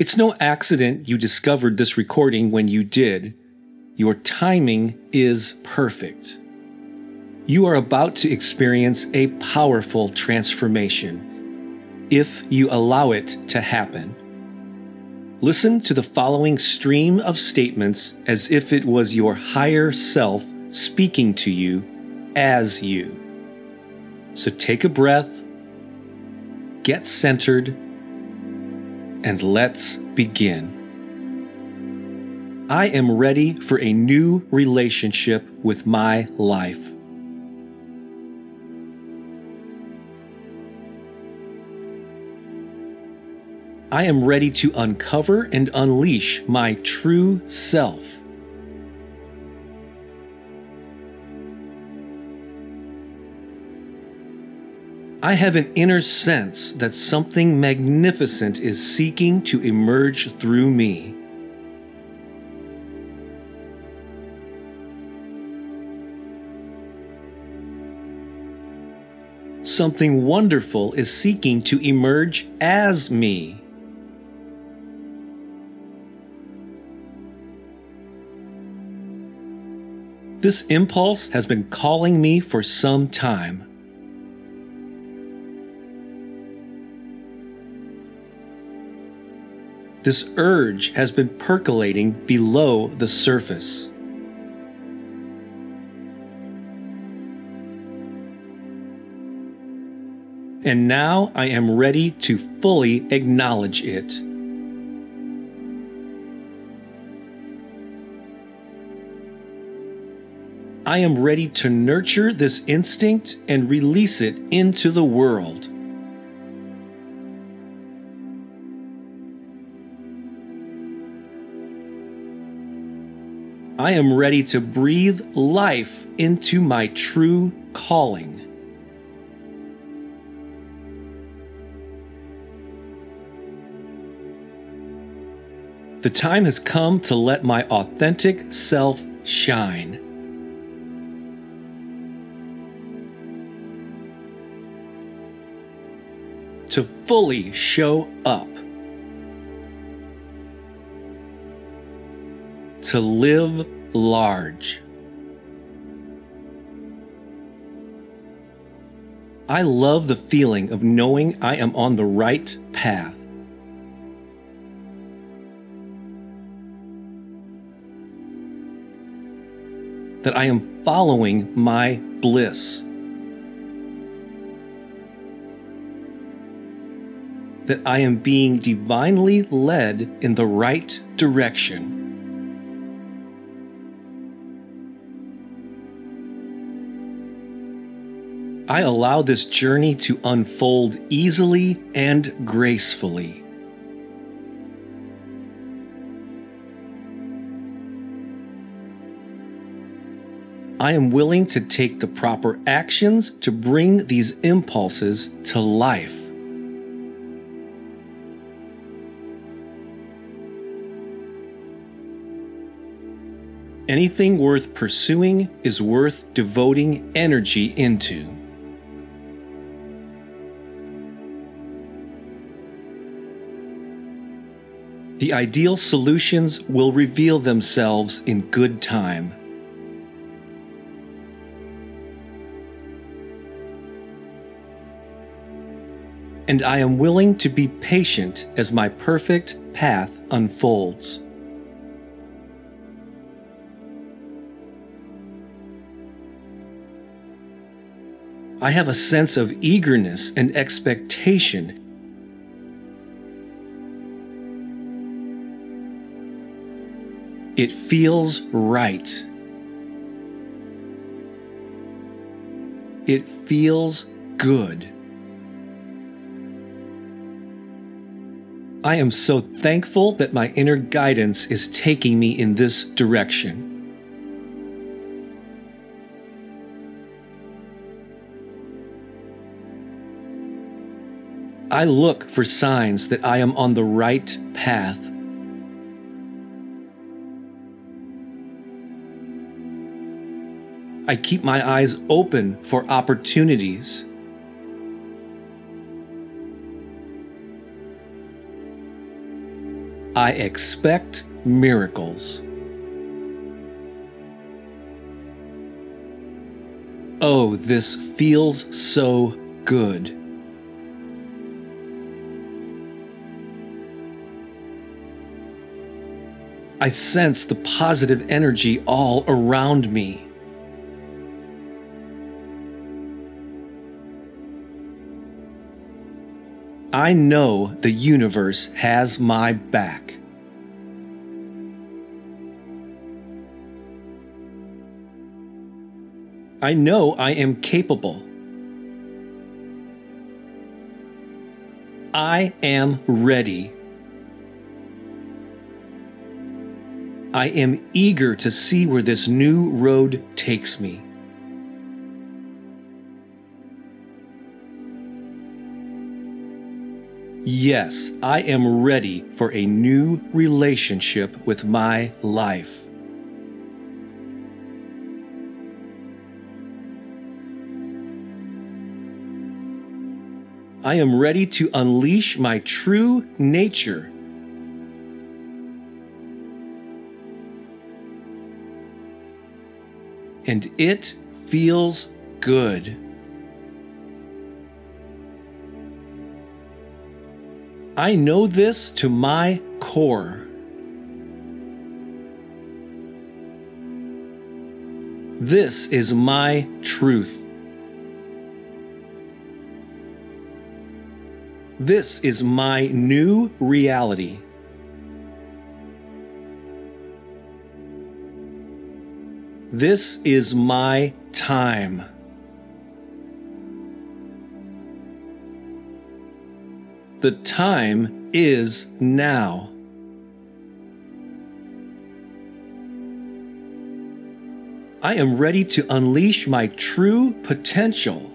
It's no accident you discovered this recording when you did. Your timing is perfect. You are about to experience a powerful transformation if you allow it to happen. Listen to the following stream of statements as if it was your higher self speaking to you as you. So take a breath, get centered, and let's begin. I am ready for a new relationship with my life. I am ready to uncover and unleash my true self. I have an inner sense that something magnificent is seeking to emerge through me. Something wonderful is seeking to emerge as me. This impulse has been calling me for some time. This urge has been percolating below the surface. And now I am ready to fully acknowledge it. I am ready to nurture this instinct and release it into the world. I am ready to breathe life into my true calling. The time has come to let my authentic self shine. To fully show up. to live large. I love the feeling of knowing I am on the right path. That I am following my bliss. That I am being divinely led in the right direction. I allow this journey to unfold easily and gracefully. I am willing to take the proper actions to bring these impulses to life. Anything worth pursuing is worth devoting energy into. The ideal solutions will reveal themselves in good time. And I am willing to be patient as my perfect path unfolds. I have a sense of eagerness and expectation. It feels right. It feels good. I am so thankful that my inner guidance is taking me in this direction. I look for signs that I am on the right path. I keep my eyes open for opportunities. I expect miracles. Oh, this feels so good. I sense the positive energy all around me. I know the universe has my back. I know I am capable. I am ready. I am eager to see where this new road takes me. Yes, I am ready for a new relationship with my life. I am ready to unleash my true nature and it feels good. I know this to my core. This is my truth. This is my new reality. This is my time. The time is now. I am ready to unleash my true potential.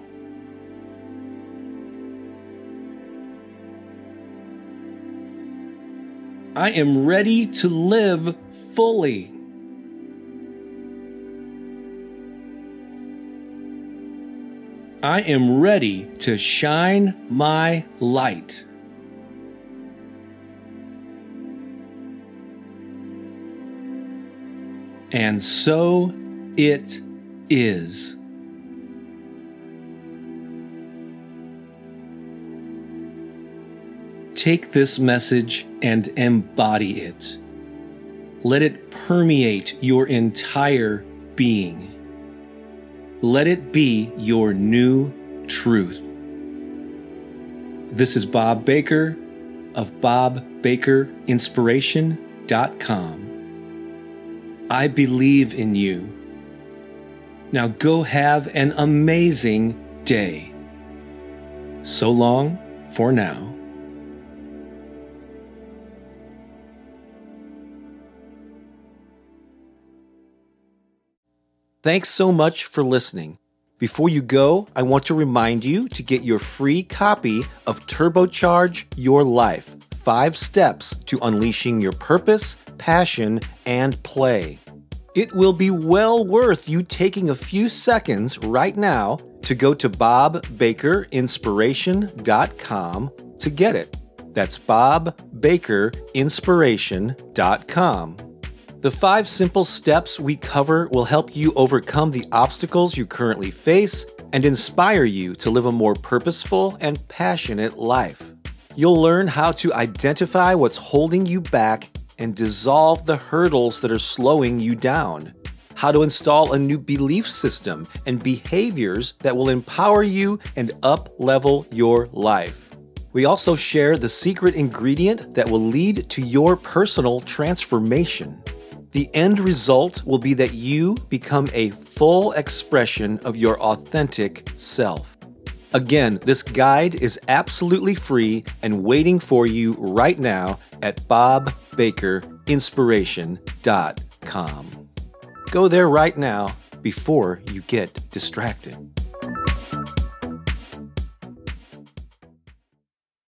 I am ready to live fully. I am ready to shine my light. And so it is. Take this message and embody it. Let it permeate your entire being. Let it be your new truth. This is Bob Baker of BobBakerInspiration.com. I believe in you. Now go have an amazing day. So long for now. Thanks so much for listening. Before you go, I want to remind you to get your free copy of Turbocharge Your Life Five Steps to Unleashing Your Purpose, Passion, and Play. It will be well worth you taking a few seconds right now to go to bobbakerinspiration.com to get it. That's bobbakerinspiration.com. The five simple steps we cover will help you overcome the obstacles you currently face and inspire you to live a more purposeful and passionate life. You'll learn how to identify what's holding you back and dissolve the hurdles that are slowing you down. How to install a new belief system and behaviors that will empower you and up level your life. We also share the secret ingredient that will lead to your personal transformation. The end result will be that you become a full expression of your authentic self. Again, this guide is absolutely free and waiting for you right now at bobbakerinspiration.com. Go there right now before you get distracted.